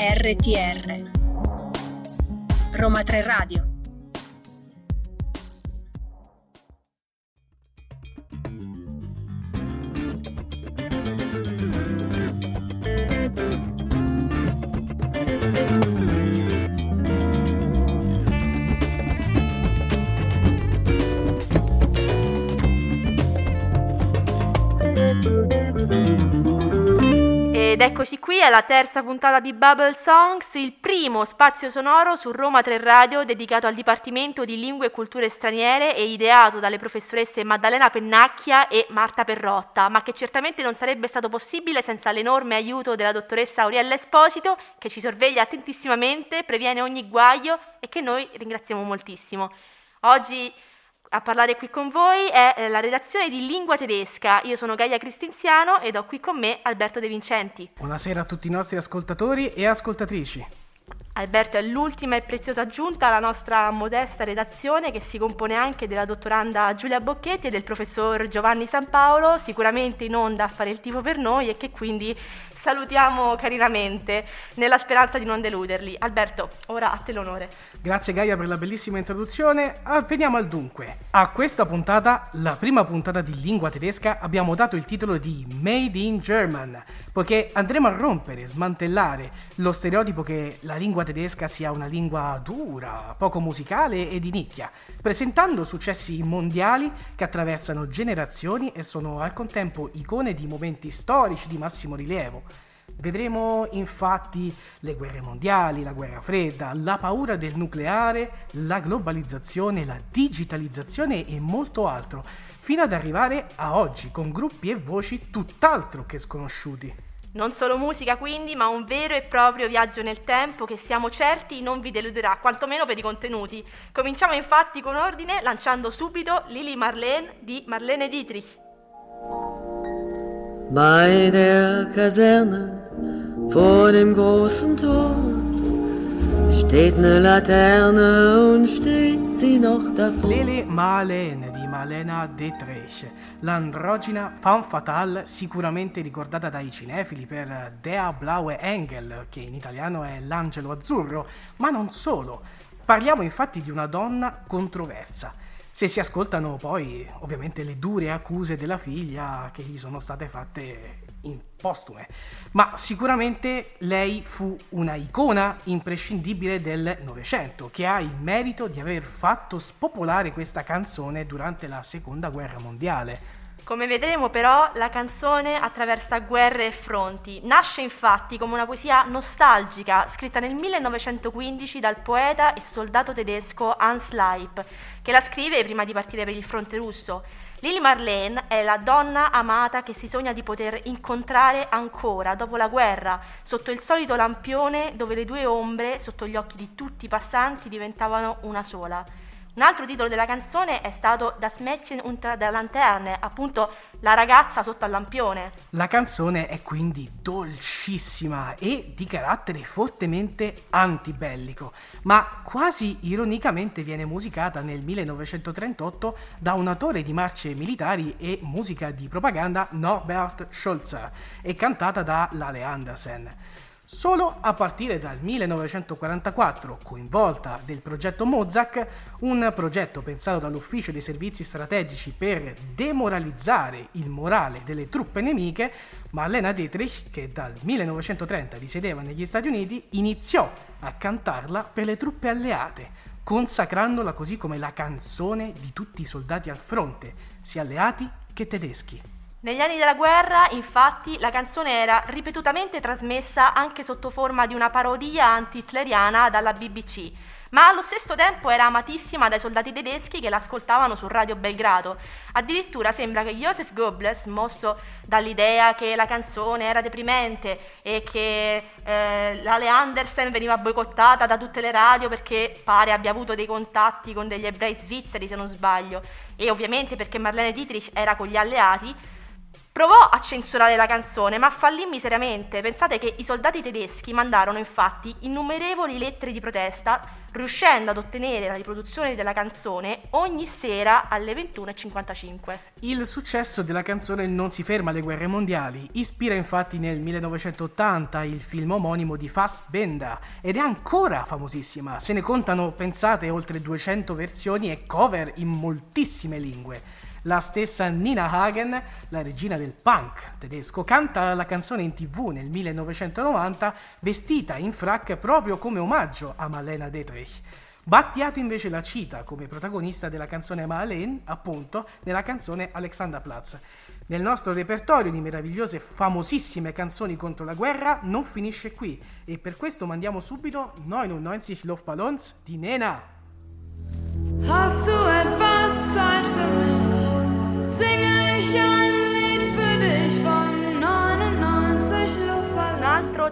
RTR Roma 3 Radio qui alla terza puntata di Bubble Songs, il primo spazio sonoro su Roma 3 Radio dedicato al Dipartimento di Lingue e Culture Straniere e ideato dalle professoresse Maddalena Pennacchia e Marta Perrotta, ma che certamente non sarebbe stato possibile senza l'enorme aiuto della dottoressa Auriella Esposito che ci sorveglia attentissimamente, previene ogni guaio e che noi ringraziamo moltissimo. Oggi a parlare qui con voi è eh, la redazione di Lingua Tedesca. Io sono Gaia Cristinziano ed ho qui con me Alberto De Vincenti. Buonasera a tutti i nostri ascoltatori e ascoltatrici. Alberto è l'ultima e preziosa aggiunta alla nostra modesta redazione che si compone anche della dottoranda Giulia Bocchetti e del professor Giovanni San Paolo, sicuramente in onda a fare il tifo per noi e che quindi salutiamo carinamente nella speranza di non deluderli. Alberto, ora a te l'onore. Grazie Gaia per la bellissima introduzione. Ah, veniamo al dunque. A questa puntata, la prima puntata di lingua tedesca, abbiamo dato il titolo di Made in German, poiché andremo a rompere, smantellare lo stereotipo che la lingua tedesca sia una lingua dura, poco musicale e di nicchia, presentando successi mondiali che attraversano generazioni e sono al contempo icone di momenti storici di massimo rilievo. Vedremo infatti le guerre mondiali, la guerra fredda, la paura del nucleare, la globalizzazione, la digitalizzazione e molto altro, fino ad arrivare a oggi con gruppi e voci tutt'altro che sconosciuti. Non solo musica quindi, ma un vero e proprio viaggio nel tempo che siamo certi non vi deluderà, quantomeno per i contenuti. Cominciamo infatti con ordine lanciando subito Lili Marlene di Marlene Dietrich. Bei der Kaserne vor dem großen Tor steht eine Laterne und steht sie noch davor. Lele Malene di Malena Dietrich, l'androgina fan fatale sicuramente ricordata dai cinefili per Der Blaue Engel, che in italiano è l'angelo azzurro, ma non solo. Parliamo infatti di una donna controversa. Se si ascoltano poi ovviamente le dure accuse della figlia che gli sono state fatte postume, ma sicuramente lei fu una icona imprescindibile del Novecento che ha il merito di aver fatto spopolare questa canzone durante la Seconda Guerra Mondiale. Come vedremo però la canzone attraversa guerre e fronti. Nasce infatti come una poesia nostalgica scritta nel 1915 dal poeta e soldato tedesco Hans Leip, che la scrive prima di partire per il fronte russo. Lily Marlene è la donna amata che si sogna di poter incontrare ancora dopo la guerra, sotto il solito lampione dove le due ombre, sotto gli occhi di tutti i passanti, diventavano una sola. Un altro titolo della canzone è stato Das Mädchen unter der Lanterne, appunto la ragazza sotto al lampione. La canzone è quindi dolcissima e di carattere fortemente antibellico, ma quasi ironicamente viene musicata nel 1938 da un autore di marce militari e musica di propaganda Norbert Scholzer e cantata da Lale Andersen. Solo a partire dal 1944, coinvolta del progetto Mozak, un progetto pensato dall'Ufficio dei Servizi Strategici per demoralizzare il morale delle truppe nemiche, Marlena Dietrich, che dal 1930 risiedeva negli Stati Uniti, iniziò a cantarla per le truppe alleate, consacrandola così come la canzone di tutti i soldati al fronte, sia alleati che tedeschi. Negli anni della guerra, infatti, la canzone era ripetutamente trasmessa anche sotto forma di una parodia anti-hitleriana dalla BBC, ma allo stesso tempo era amatissima dai soldati tedeschi che l'ascoltavano su Radio Belgrado. Addirittura sembra che Joseph Goebbels, mosso dall'idea che la canzone era deprimente e che eh, l'Ale Andersen veniva boicottata da tutte le radio perché pare abbia avuto dei contatti con degli ebrei svizzeri, se non sbaglio, e ovviamente perché Marlene Dietrich era con gli alleati, Provò a censurare la canzone, ma fallì miseramente. Pensate che i soldati tedeschi mandarono infatti innumerevoli lettere di protesta, riuscendo ad ottenere la riproduzione della canzone ogni sera alle 21.55. Il successo della canzone non si ferma alle guerre mondiali, ispira infatti nel 1980 il film omonimo di Fassbender ed è ancora famosissima. Se ne contano, pensate, oltre 200 versioni e cover in moltissime lingue. La stessa Nina Hagen, la regina del punk tedesco, canta la canzone in tv nel 1990 vestita in frac proprio come omaggio a Malena Dietrich. Battiato invece la cita come protagonista della canzone Marlene, appunto, nella canzone Alexanderplatz. Nel nostro repertorio di meravigliose e famosissime canzoni contro la guerra non finisce qui e per questo mandiamo subito 99 Luftballons di Nena. Hast du etwas Zeit für mich?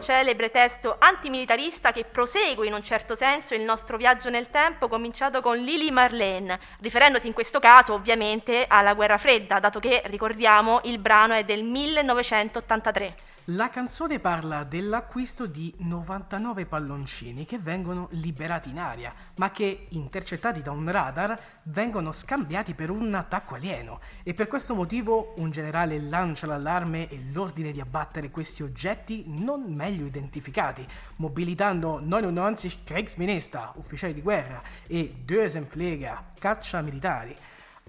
Celebre testo antimilitarista che prosegue in un certo senso il nostro viaggio nel tempo cominciato con Lily Marlene, riferendosi in questo caso ovviamente alla guerra fredda, dato che ricordiamo il brano è del 1983. La canzone parla dell'acquisto di 99 palloncini che vengono liberati in aria, ma che, intercettati da un radar, vengono scambiati per un attacco alieno e per questo motivo un generale lancia l'allarme e l'ordine di abbattere questi oggetti non meglio identificati, mobilitando 99 Kriegsminister, ufficiali di guerra, e Dösenpfleger, caccia militari.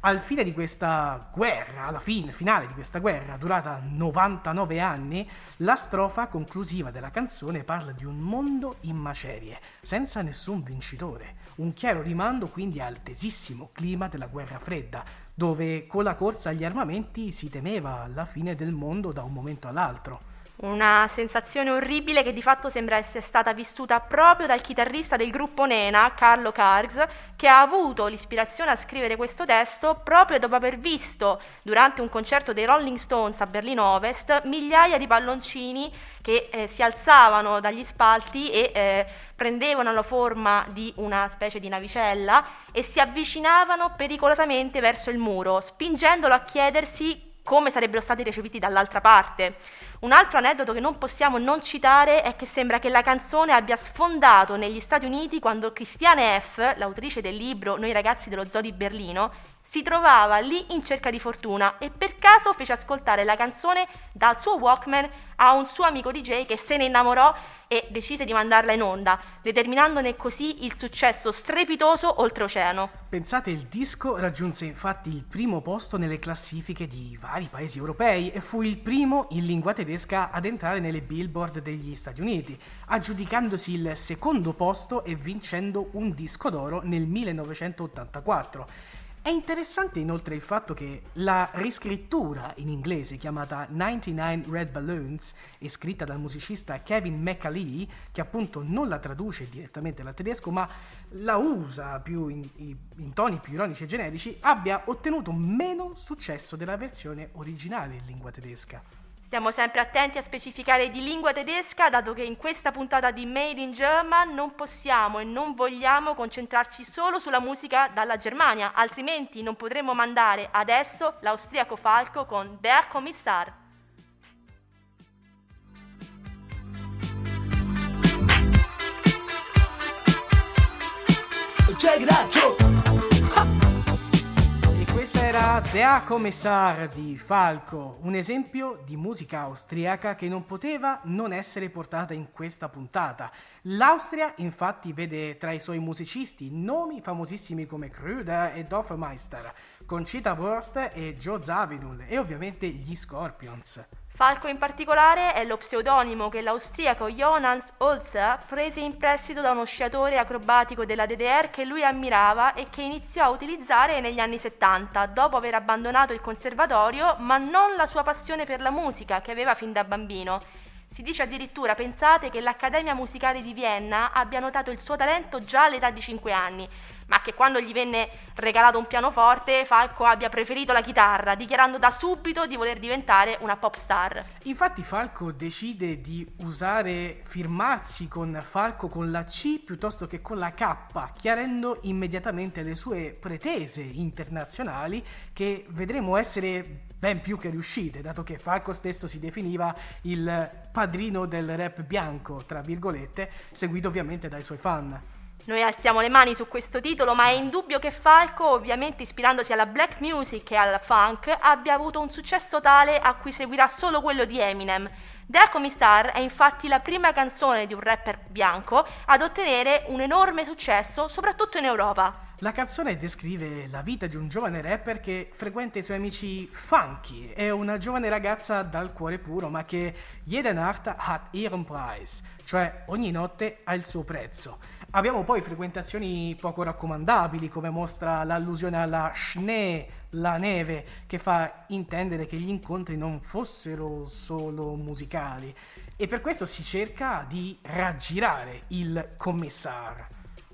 Al fine di questa guerra, alla fine, finale di questa guerra, durata 99 anni, la strofa conclusiva della canzone parla di un mondo in macerie, senza nessun vincitore. Un chiaro rimando quindi al tesissimo clima della guerra fredda, dove con la corsa agli armamenti si temeva la fine del mondo da un momento all'altro. Una sensazione orribile che di fatto sembra essere stata vissuta proprio dal chitarrista del gruppo Nena, Carlo Kargs, che ha avuto l'ispirazione a scrivere questo testo proprio dopo aver visto, durante un concerto dei Rolling Stones a Berlino Ovest, migliaia di palloncini che eh, si alzavano dagli spalti e eh, prendevano la forma di una specie di navicella e si avvicinavano pericolosamente verso il muro, spingendolo a chiedersi come sarebbero stati recepiti dall'altra parte. Un altro aneddoto che non possiamo non citare è che sembra che la canzone abbia sfondato negli Stati Uniti quando Christiane F., l'autrice del libro Noi ragazzi dello zoo di Berlino, si trovava lì in cerca di fortuna e per caso fece ascoltare la canzone dal suo Walkman a un suo amico DJ che se ne innamorò e decise di mandarla in onda, determinandone così il successo strepitoso oltreoceano. Pensate, il disco raggiunse infatti il primo posto nelle classifiche di vari paesi europei e fu il primo in lingua tedesca ad entrare nelle billboard degli Stati Uniti, aggiudicandosi il secondo posto e vincendo un disco d'oro nel 1984. È interessante inoltre il fatto che la riscrittura in inglese chiamata 99 Red Balloons e scritta dal musicista Kevin McAlee, che appunto non la traduce direttamente dal tedesco ma la usa in, in toni più ironici e generici, abbia ottenuto meno successo della versione originale in lingua tedesca. Stiamo sempre attenti a specificare di lingua tedesca, dato che in questa puntata di Made in German non possiamo e non vogliamo concentrarci solo sulla musica dalla Germania, altrimenti non potremo mandare adesso l'austriaco Falco con Der Kommissar. Check it era Der Kommissar di Falco, un esempio di musica austriaca che non poteva non essere portata in questa puntata. L'Austria infatti vede tra i suoi musicisti nomi famosissimi come Krüder e Dorfmeister, Concita Wurst e Joe Zawinul e ovviamente gli Scorpions. Falco in particolare è lo pseudonimo che l'austriaco Johannes Holzer prese in prestito da uno sciatore acrobatico della DDR che lui ammirava e che iniziò a utilizzare negli anni 70, dopo aver abbandonato il conservatorio, ma non la sua passione per la musica che aveva fin da bambino. Si dice addirittura, pensate, che l'Accademia Musicale di Vienna abbia notato il suo talento già all'età di 5 anni ma che quando gli venne regalato un pianoforte Falco abbia preferito la chitarra, dichiarando da subito di voler diventare una pop star. Infatti Falco decide di usare, firmarsi con Falco con la C piuttosto che con la K, chiarendo immediatamente le sue pretese internazionali che vedremo essere ben più che riuscite, dato che Falco stesso si definiva il padrino del rap bianco, tra virgolette, seguito ovviamente dai suoi fan. Noi alziamo le mani su questo titolo, ma è indubbio che Falco, ovviamente ispirandosi alla black music e al funk, abbia avuto un successo tale a cui seguirà solo quello di Eminem. Dracomi Star è infatti la prima canzone di un rapper bianco ad ottenere un enorme successo, soprattutto in Europa. La canzone descrive la vita di un giovane rapper che frequenta i suoi amici funky. È una giovane ragazza dal cuore puro, ma che jede Nacht hat ihren Preis, cioè ogni notte ha il suo prezzo. Abbiamo poi frequentazioni poco raccomandabili, come mostra l'allusione alla Schnee, la neve, che fa intendere che gli incontri non fossero solo musicali. E per questo si cerca di raggirare il commissar.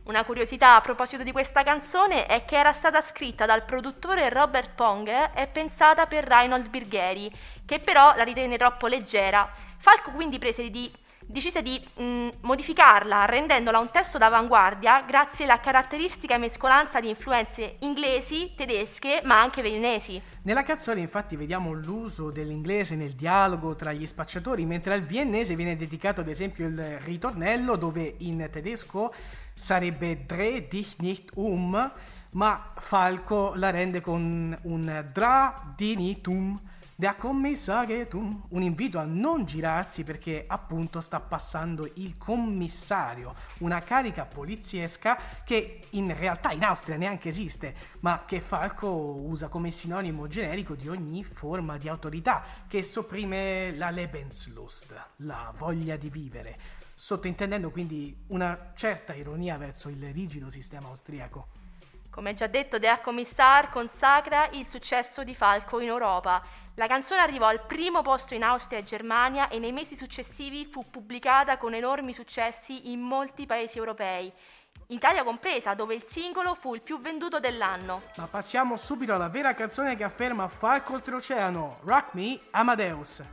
Una curiosità a proposito di questa canzone è che era stata scritta dal produttore Robert Pong e pensata per Reinhold Birgheri, che però la ritenne troppo leggera. Falco quindi prese di decise di mh, modificarla rendendola un testo d'avanguardia grazie alla caratteristica mescolanza di influenze inglesi, tedesche ma anche viennesi. Nella canzone infatti vediamo l'uso dell'inglese nel dialogo tra gli spacciatori, mentre al viennese viene dedicato ad esempio il ritornello dove in tedesco sarebbe Dreh dich nicht um, ma Falco la rende con un Dra di nicht um Da Commissario, un invito a non girarsi perché appunto sta passando il commissario, una carica poliziesca che in realtà in Austria neanche esiste, ma che Falco usa come sinonimo generico di ogni forma di autorità, che sopprime la Lebenslust, la voglia di vivere, sottintendendo quindi una certa ironia verso il rigido sistema austriaco. Come già detto, Der Kommissar consacra il successo di Falco in Europa. La canzone arrivò al primo posto in Austria e Germania e nei mesi successivi fu pubblicata con enormi successi in molti paesi europei. Italia compresa, dove il singolo fu il più venduto dell'anno. Ma passiamo subito alla vera canzone che afferma Falco oltreoceano, Rock Me Amadeus.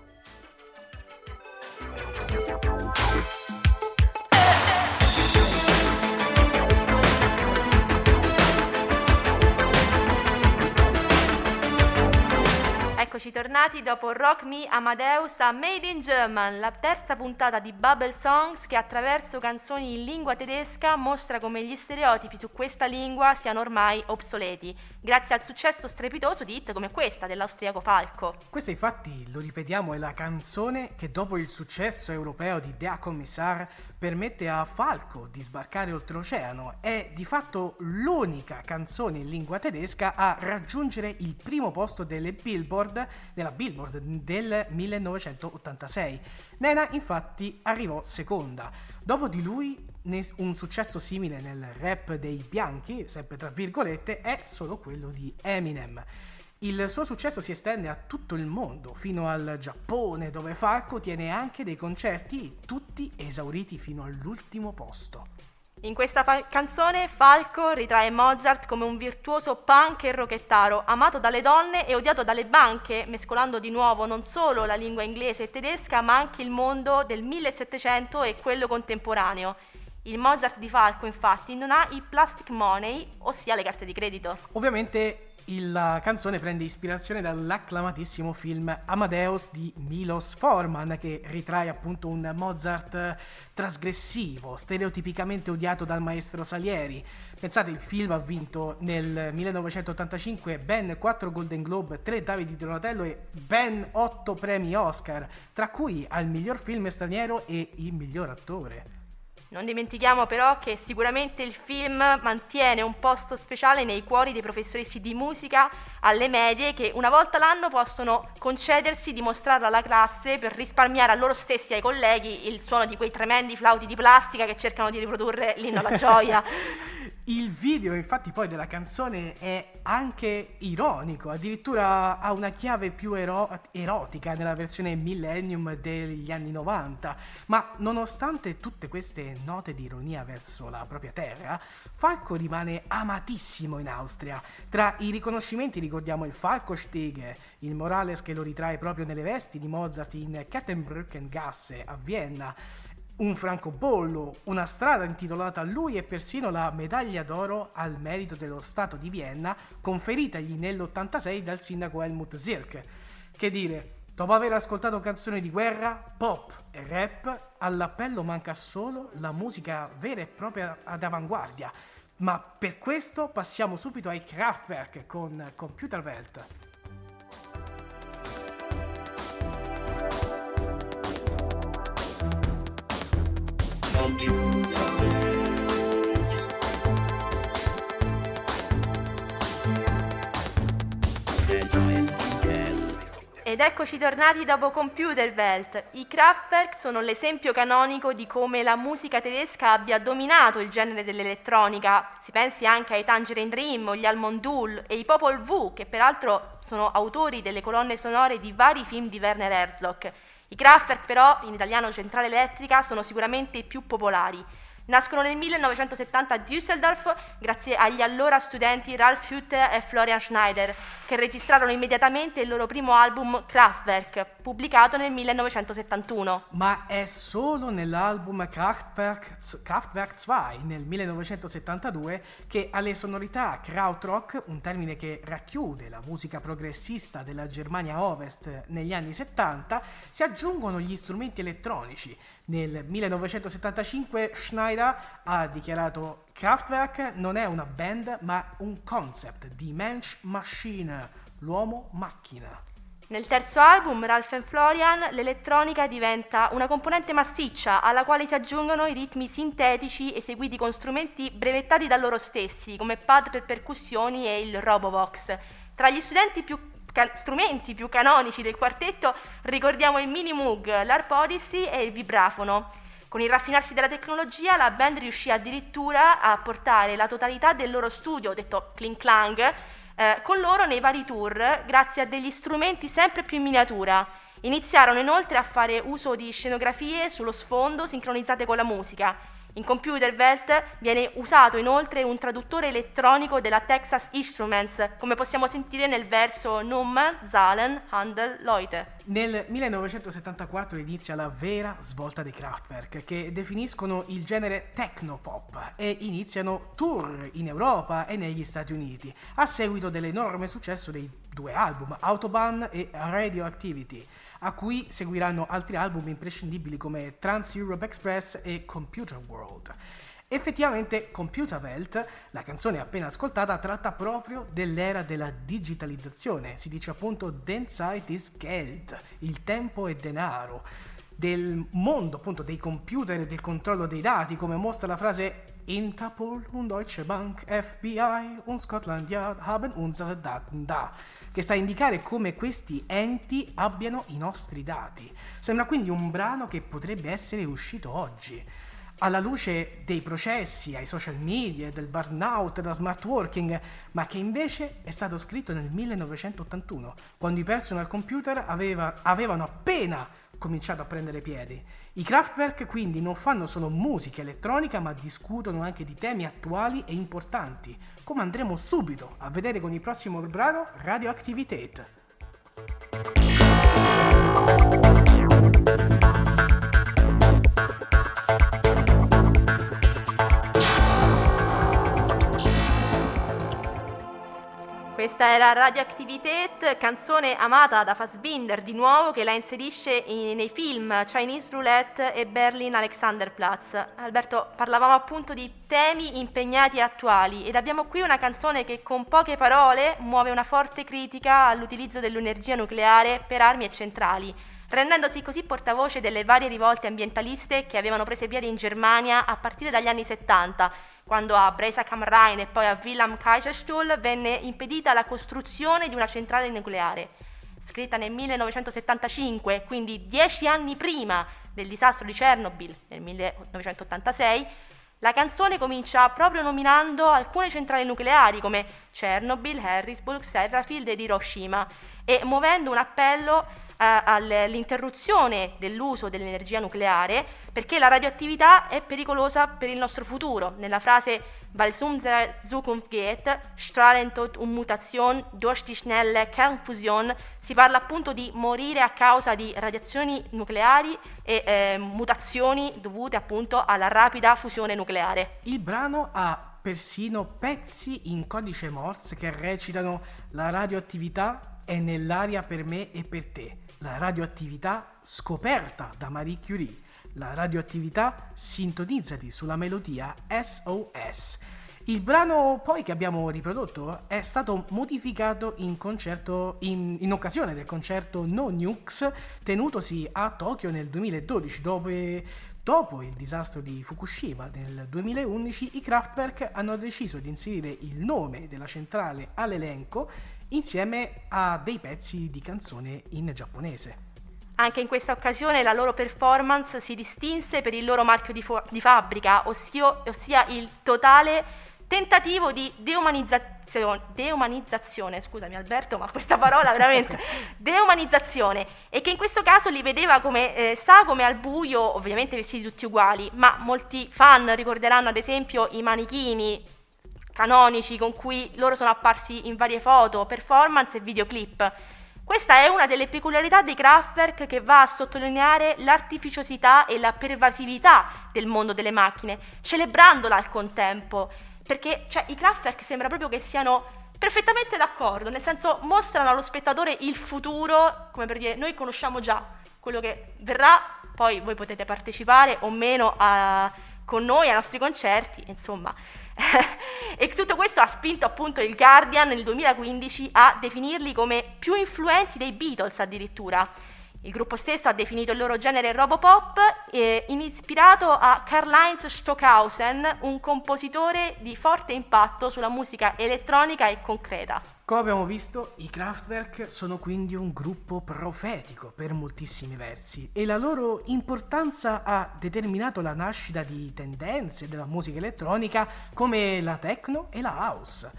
Eccoci tornati dopo Rock Me Amadeus a Made in German, la terza puntata di Bubble Songs che attraverso canzoni in lingua tedesca mostra come gli stereotipi su questa lingua siano ormai obsoleti, grazie al successo strepitoso di hit come questa dell'austriaco Falco. Questa infatti, lo ripetiamo, è la canzone che dopo il successo europeo di Der Kommissar permette a Falco di sbarcare oltreoceano. È di fatto l'unica canzone in lingua tedesca a raggiungere il primo posto delle Billboard, della Billboard del 1986. Nena infatti arrivò seconda. Dopo di lui un successo simile nel rap dei bianchi, sempre tra virgolette, è solo quello di Eminem. Il suo successo si estende a tutto il mondo, fino al Giappone, dove Falco tiene anche dei concerti, tutti esauriti fino all'ultimo posto. In questa fa- canzone Falco ritrae Mozart come un virtuoso punk e rocchettaro, amato dalle donne e odiato dalle banche, mescolando di nuovo non solo la lingua inglese e tedesca, ma anche il mondo del 1700 e quello contemporaneo. Il Mozart di Falco, infatti, non ha i plastic money, ossia le carte di credito. Ovviamente la canzone prende ispirazione dall'acclamatissimo film Amadeus di Milos Forman che ritrae appunto un Mozart trasgressivo, stereotipicamente odiato dal maestro Salieri. Pensate, il film ha vinto nel 1985 ben 4 Golden Globe, 3 Davide Donatello e ben 8 premi Oscar, tra cui al miglior film straniero e il miglior attore. Non dimentichiamo però che sicuramente il film mantiene un posto speciale nei cuori dei professoristi di musica alle medie che una volta l'anno possono concedersi di mostrarlo alla classe per risparmiare a loro stessi e ai colleghi il suono di quei tremendi flauti di plastica che cercano di riprodurre l'inno alla gioia. Il video infatti poi della canzone è anche ironico, addirittura ha una chiave più ero- erotica nella versione Millennium degli anni 90, ma nonostante tutte queste note di ironia verso la propria terra, Falco rimane amatissimo in Austria. Tra i riconoscimenti ricordiamo il Falco-Stege, il Morales che lo ritrae proprio nelle vesti di Mozart in Kettenbrückengasse a Vienna, un francobollo, una strada intitolata a lui e persino la medaglia d'oro al merito dello Stato di Vienna conferitagli nell'86 dal sindaco Helmut Zirk. Che dire, dopo aver ascoltato canzoni di guerra, pop e rap, all'appello manca solo la musica vera e propria ad avanguardia. Ma per questo passiamo subito ai Kraftwerk con Computer Welt. Ed eccoci tornati dopo Computer Welt. I Kraftwerk sono l'esempio canonico di come la musica tedesca abbia dominato il genere dell'elettronica. Si pensi anche ai Tangerine Dream gli Almond Dool e i Popol V, che peraltro sono autori delle colonne sonore di vari film di Werner Herzog. I Kraftwerk però, in italiano centrale elettrica, sono sicuramente i più popolari. Nascono nel 1970 a Düsseldorf grazie agli allora studenti Ralf Hütte e Florian Schneider, che registrarono immediatamente il loro primo album Kraftwerk, pubblicato nel 1971. Ma è solo nell'album Kraftwerk, Kraftwerk 2 nel 1972 che alle sonorità Krautrock, un termine che racchiude la musica progressista della Germania Ovest negli anni 70, si aggiungono gli strumenti elettronici. Nel 1975 Schneider ha dichiarato Kraftwerk non è una band ma un concept di Mensch Machine, l'uomo macchina. Nel terzo album, Ralph and Florian, l'elettronica diventa una componente massiccia alla quale si aggiungono i ritmi sintetici eseguiti con strumenti brevettati da loro stessi, come pad per percussioni e il Robovox. Tra gli studenti più strumenti più canonici del quartetto ricordiamo il Mini Moog, l'Arp Odyssey e il vibrafono. Con il raffinarsi della tecnologia la band riuscì addirittura a portare la totalità del loro studio, detto Kling Klang, eh, con loro nei vari tour grazie a degli strumenti sempre più in miniatura. Iniziarono inoltre a fare uso di scenografie sullo sfondo sincronizzate con la musica in Computer Welt viene usato inoltre un traduttore elettronico della Texas Instruments, come possiamo sentire nel verso Nummer, Zahlen, Handel, Leute. Nel 1974 inizia la vera svolta dei Kraftwerk, che definiscono il genere technopop e iniziano tour in Europa e negli Stati Uniti, a seguito dell'enorme successo dei due album, Autobahn e Radioactivity a cui seguiranno altri album imprescindibili come Trans Europe Express e Computer World. Effettivamente Computer Welt, la canzone appena ascoltata, tratta proprio dell'era della digitalizzazione, si dice appunto Den Zeit ist Geld, il tempo è denaro, del mondo appunto dei computer e del controllo dei dati, come mostra la frase Interpol und Deutsche Bank, FBI und Scotland Yard haben unsere Daten da che sta a indicare come questi enti abbiano i nostri dati. Sembra quindi un brano che potrebbe essere uscito oggi. Alla luce dei processi, ai social media, del burnout, da smart working, ma che invece è stato scritto nel 1981, quando i personal computer aveva, avevano appena cominciato a prendere piedi. I Kraftwerk quindi non fanno solo musica elettronica, ma discutono anche di temi attuali e importanti, come andremo subito a vedere con il prossimo brano Radioactivität. Questa era Radioactivität, canzone amata da Fassbinder di nuovo che la inserisce in, nei film Chinese Roulette e Berlin Alexanderplatz. Alberto, parlavamo appunto di temi impegnati e attuali ed abbiamo qui una canzone che con poche parole muove una forte critica all'utilizzo dell'energia nucleare per armi e centrali, rendendosi così portavoce delle varie rivolte ambientaliste che avevano preso piede in Germania a partire dagli anni 70 quando a Breisach am Rhein e poi a Wilhelm Kaiserstuhl venne impedita la costruzione di una centrale nucleare. Scritta nel 1975, quindi dieci anni prima del disastro di Chernobyl nel 1986, la canzone comincia proprio nominando alcune centrali nucleari come Chernobyl, Harrisburg, Sellafield ed Hiroshima e muovendo un appello all'interruzione dell'uso dell'energia nucleare perché la radioattività è pericolosa per il nostro futuro. Nella frase Weil es Zukunft geht, Strahlentod und Mutation durch die schnelle Kernfusion si parla appunto di morire a causa di radiazioni nucleari e eh, mutazioni dovute appunto alla rapida fusione nucleare. Il brano ha persino pezzi in codice Morse che recitano la radioattività è nell'aria per me e per te. La radioattività scoperta da Marie Curie. La radioattività sintonizzati sulla melodia SOS. Il brano poi che abbiamo riprodotto è stato modificato in, concerto, in, in occasione del concerto No Nukes tenutosi a Tokyo nel 2012 dove Dopo il disastro di Fukushima nel 2011, i Kraftwerk hanno deciso di inserire il nome della centrale all'elenco insieme a dei pezzi di canzone in giapponese. Anche in questa occasione la loro performance si distinse per il loro marchio di, fo- di fabbrica, ossia, ossia il totale tentativo di deumanizzazione, deumanizzazione, scusami Alberto, ma questa parola veramente, deumanizzazione, e che in questo caso li vedeva come, eh, sta come al buio, ovviamente vestiti tutti uguali, ma molti fan ricorderanno ad esempio i manichini canonici con cui loro sono apparsi in varie foto, performance e videoclip. Questa è una delle peculiarità dei Kraftwerk che va a sottolineare l'artificiosità e la pervasività del mondo delle macchine, celebrandola al contempo perché cioè, i Kraftwerk sembra proprio che siano perfettamente d'accordo, nel senso mostrano allo spettatore il futuro, come per dire noi conosciamo già quello che verrà, poi voi potete partecipare o meno a, con noi ai nostri concerti, insomma. e tutto questo ha spinto appunto il Guardian nel 2015 a definirli come più influenti dei Beatles addirittura. Il gruppo stesso ha definito il loro genere Robopop, eh, ispirato a Karl-Heinz Stockhausen, un compositore di forte impatto sulla musica elettronica e concreta. Come abbiamo visto, i Kraftwerk sono quindi un gruppo profetico per moltissimi versi e la loro importanza ha determinato la nascita di tendenze della musica elettronica come la techno e la house.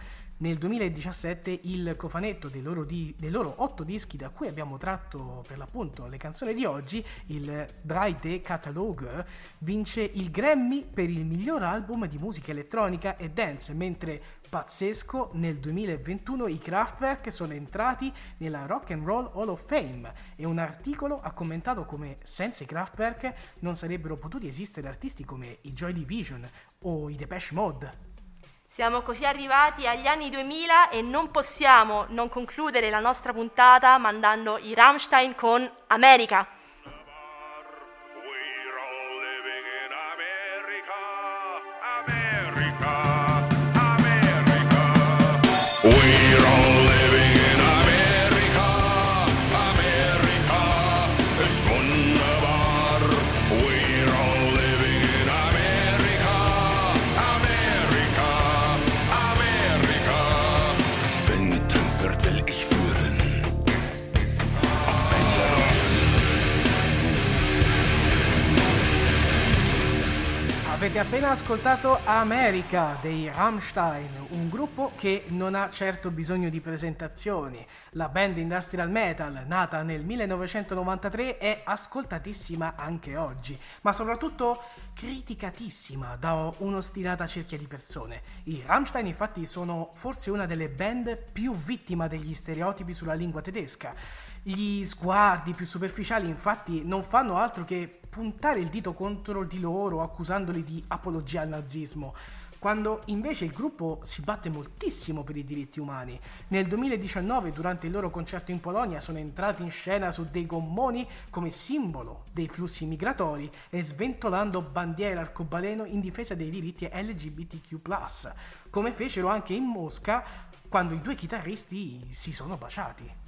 Nel 2017 il cofanetto dei loro, di, dei loro otto dischi da cui abbiamo tratto per l'appunto le canzoni di oggi, il Dry Day Catalogue, vince il Grammy per il miglior album di musica elettronica e dance, mentre pazzesco nel 2021 i Kraftwerk sono entrati nella Rock and Roll Hall of Fame e un articolo ha commentato come senza i Kraftwerk non sarebbero potuti esistere artisti come i Joy Division o i Depeche Mode. Siamo così arrivati agli anni 2000 e non possiamo non concludere la nostra puntata mandando i Rammstein con America. Avete appena ascoltato America dei Rammstein, un gruppo che non ha certo bisogno di presentazioni. La band industrial metal, nata nel 1993, è ascoltatissima anche oggi, ma soprattutto criticatissima da un'ostinata cerchia di persone. I Rammstein infatti sono forse una delle band più vittima degli stereotipi sulla lingua tedesca gli sguardi più superficiali infatti non fanno altro che puntare il dito contro di loro accusandoli di apologia al nazismo, quando invece il gruppo si batte moltissimo per i diritti umani. Nel 2019 durante il loro concerto in Polonia sono entrati in scena su dei gommoni come simbolo dei flussi migratori e sventolando bandiere arcobaleno in difesa dei diritti LGBTQ+, come fecero anche in Mosca quando i due chitarristi si sono baciati.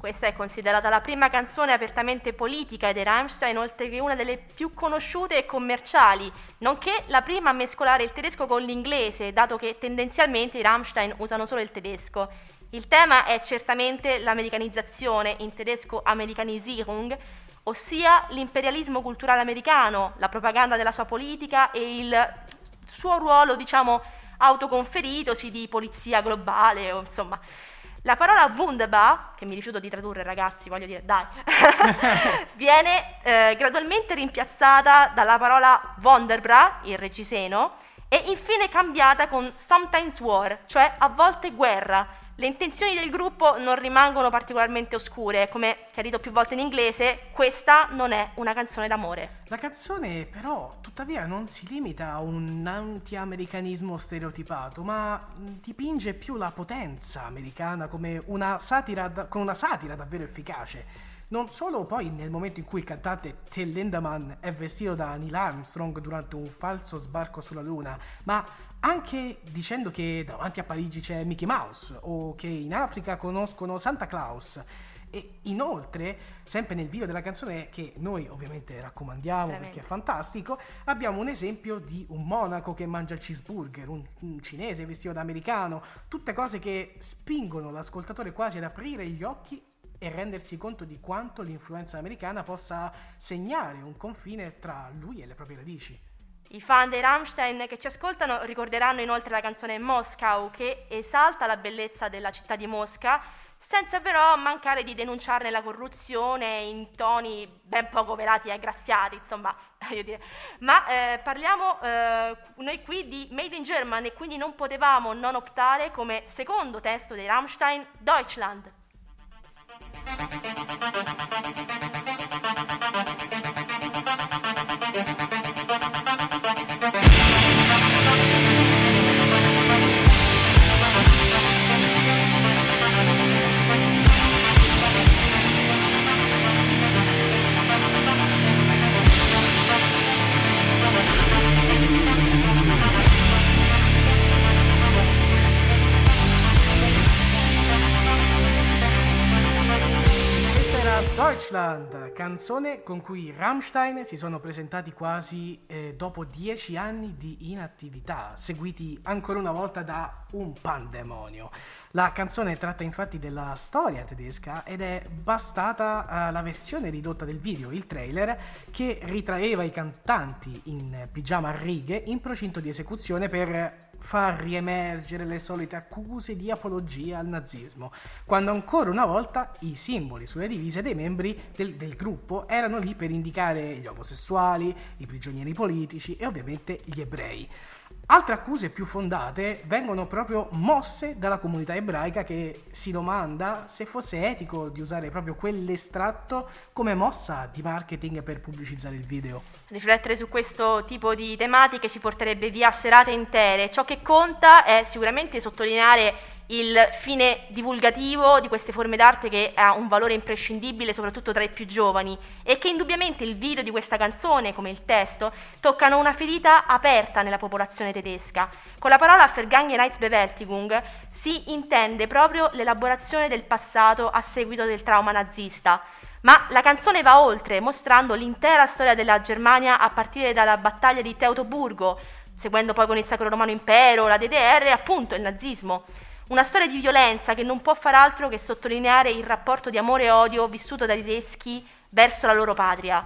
Questa è considerata la prima canzone apertamente politica dei Rammstein, oltre che una delle più conosciute e commerciali, nonché la prima a mescolare il tedesco con l'inglese, dato che tendenzialmente i Rammstein usano solo il tedesco. Il tema è certamente l'americanizzazione, in tedesco Amerikanisierung, ossia l'imperialismo culturale americano, la propaganda della sua politica e il suo ruolo, diciamo, autoconferitosi di polizia globale, insomma la parola wunderbar, che mi rifiuto di tradurre ragazzi, voglio dire dai, viene eh, gradualmente rimpiazzata dalla parola Wonderbra, il reggiseno, e infine cambiata con sometimes war, cioè a volte guerra, le intenzioni del gruppo non rimangono particolarmente oscure, come chiarito più volte in inglese, questa non è una canzone d'amore. La canzone però tuttavia non si limita a un anti-americanismo stereotipato, ma dipinge più la potenza americana come una satira, da- con una satira davvero efficace. Non solo poi nel momento in cui il cantante Till Lindemann è vestito da Neil Armstrong durante un falso sbarco sulla Luna, ma anche dicendo che davanti a Parigi c'è Mickey Mouse o che in Africa conoscono Santa Claus. E inoltre, sempre nel video della canzone che noi ovviamente raccomandiamo perché è fantastico, abbiamo un esempio di un monaco che mangia il cheeseburger, un, un cinese vestito da americano, tutte cose che spingono l'ascoltatore quasi ad aprire gli occhi e rendersi conto di quanto l'influenza americana possa segnare un confine tra lui e le proprie radici. I fan dei Rammstein che ci ascoltano ricorderanno inoltre la canzone Moscow che esalta la bellezza della città di Mosca senza però mancare di denunciarne la corruzione in toni ben poco velati e aggraziati, insomma, voglio dire. Ma eh, parliamo eh, noi qui di Made in German e quindi non potevamo non optare come secondo testo dei Rammstein Deutschland. Deutschland, canzone con cui Rammstein si sono presentati quasi eh, dopo dieci anni di inattività, seguiti ancora una volta da un pandemonio. La canzone tratta infatti della storia tedesca ed è bastata eh, la versione ridotta del video, il trailer, che ritraeva i cantanti in pigiama a righe in procinto di esecuzione per far riemergere le solite accuse di apologia al nazismo, quando ancora una volta i simboli sulle divise dei membri del, del gruppo erano lì per indicare gli omosessuali, i prigionieri politici e ovviamente gli ebrei. Altre accuse più fondate vengono proprio mosse dalla comunità ebraica che si domanda se fosse etico di usare proprio quell'estratto come mossa di marketing per pubblicizzare il video. Riflettere su questo tipo di tematiche ci porterebbe via serate intere. Ciò che conta è sicuramente sottolineare il fine divulgativo di queste forme d'arte che ha un valore imprescindibile soprattutto tra i più giovani e che indubbiamente il video di questa canzone, come il testo, toccano una ferita aperta nella popolazione tedesca. Con la parola Vergangenheitsbewältigung si intende proprio l'elaborazione del passato a seguito del trauma nazista. Ma la canzone va oltre, mostrando l'intera storia della Germania a partire dalla battaglia di Teutoburgo, seguendo poi con il Sacro Romano Impero, la DDR e appunto il nazismo. Una storia di violenza che non può far altro che sottolineare il rapporto di amore e odio vissuto dai tedeschi verso la loro patria.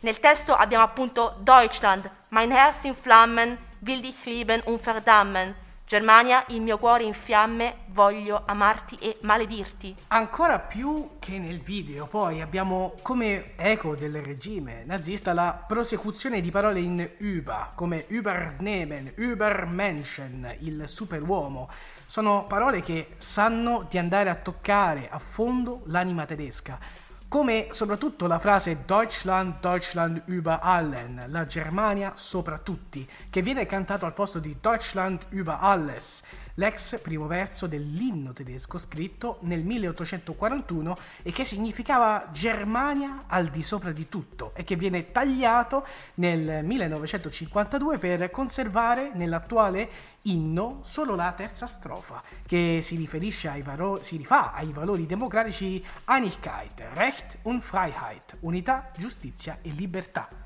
Nel testo abbiamo appunto Deutschland, mein Herz in Flammen, will dich lieben und verdammen. Germania, il mio cuore in fiamme, voglio amarti e maledirti. Ancora più che nel video, poi abbiamo come eco del regime nazista la prosecuzione di parole in über, come übernehmen, übermenschen, il superuomo. Sono parole che sanno di andare a toccare a fondo l'anima tedesca. Come soprattutto la frase Deutschland, Deutschland über allen, la Germania sopra tutti, che viene cantato al posto di Deutschland über alles, l'ex primo verso dell'inno tedesco scritto nel 1841 e che significava Germania al di sopra di tutto e che viene tagliato nel 1952 per conservare nell'attuale inno solo la terza strofa che si riferisce ai varo- si rifà ai valori democratici Einigkeit, Recht und Freiheit, unità, giustizia e libertà.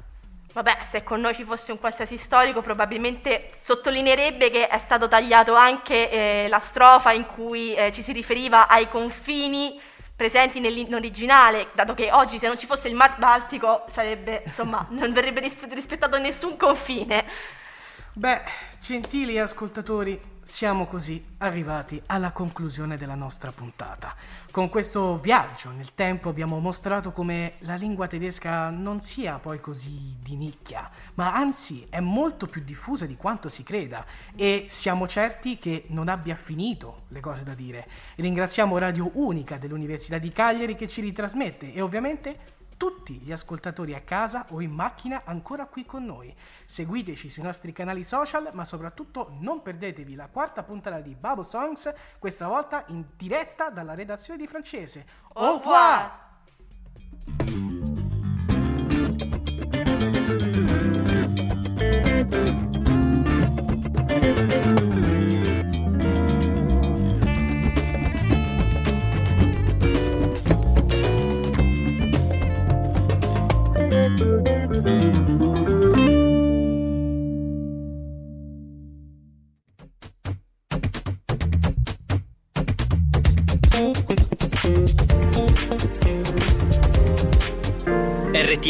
Vabbè, se con noi ci fosse un qualsiasi storico, probabilmente sottolineerebbe che è stato tagliato anche eh, la strofa in cui eh, ci si riferiva ai confini presenti nell'inno originale, dato che oggi se non ci fosse il Mar Baltico sarebbe, insomma, non verrebbe ris- rispettato nessun confine. Beh, gentili ascoltatori, siamo così arrivati alla conclusione della nostra puntata. Con questo viaggio nel tempo abbiamo mostrato come la lingua tedesca non sia poi così di nicchia, ma anzi è molto più diffusa di quanto si creda e siamo certi che non abbia finito le cose da dire. Ringraziamo Radio Unica dell'Università di Cagliari che ci ritrasmette e ovviamente tutti gli ascoltatori a casa o in macchina ancora qui con noi. Seguiteci sui nostri canali social, ma soprattutto non perdetevi la quarta puntata di Bubble Songs, questa volta in diretta dalla redazione di francese. Au revoir!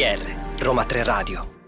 RTR Roma 3 Radio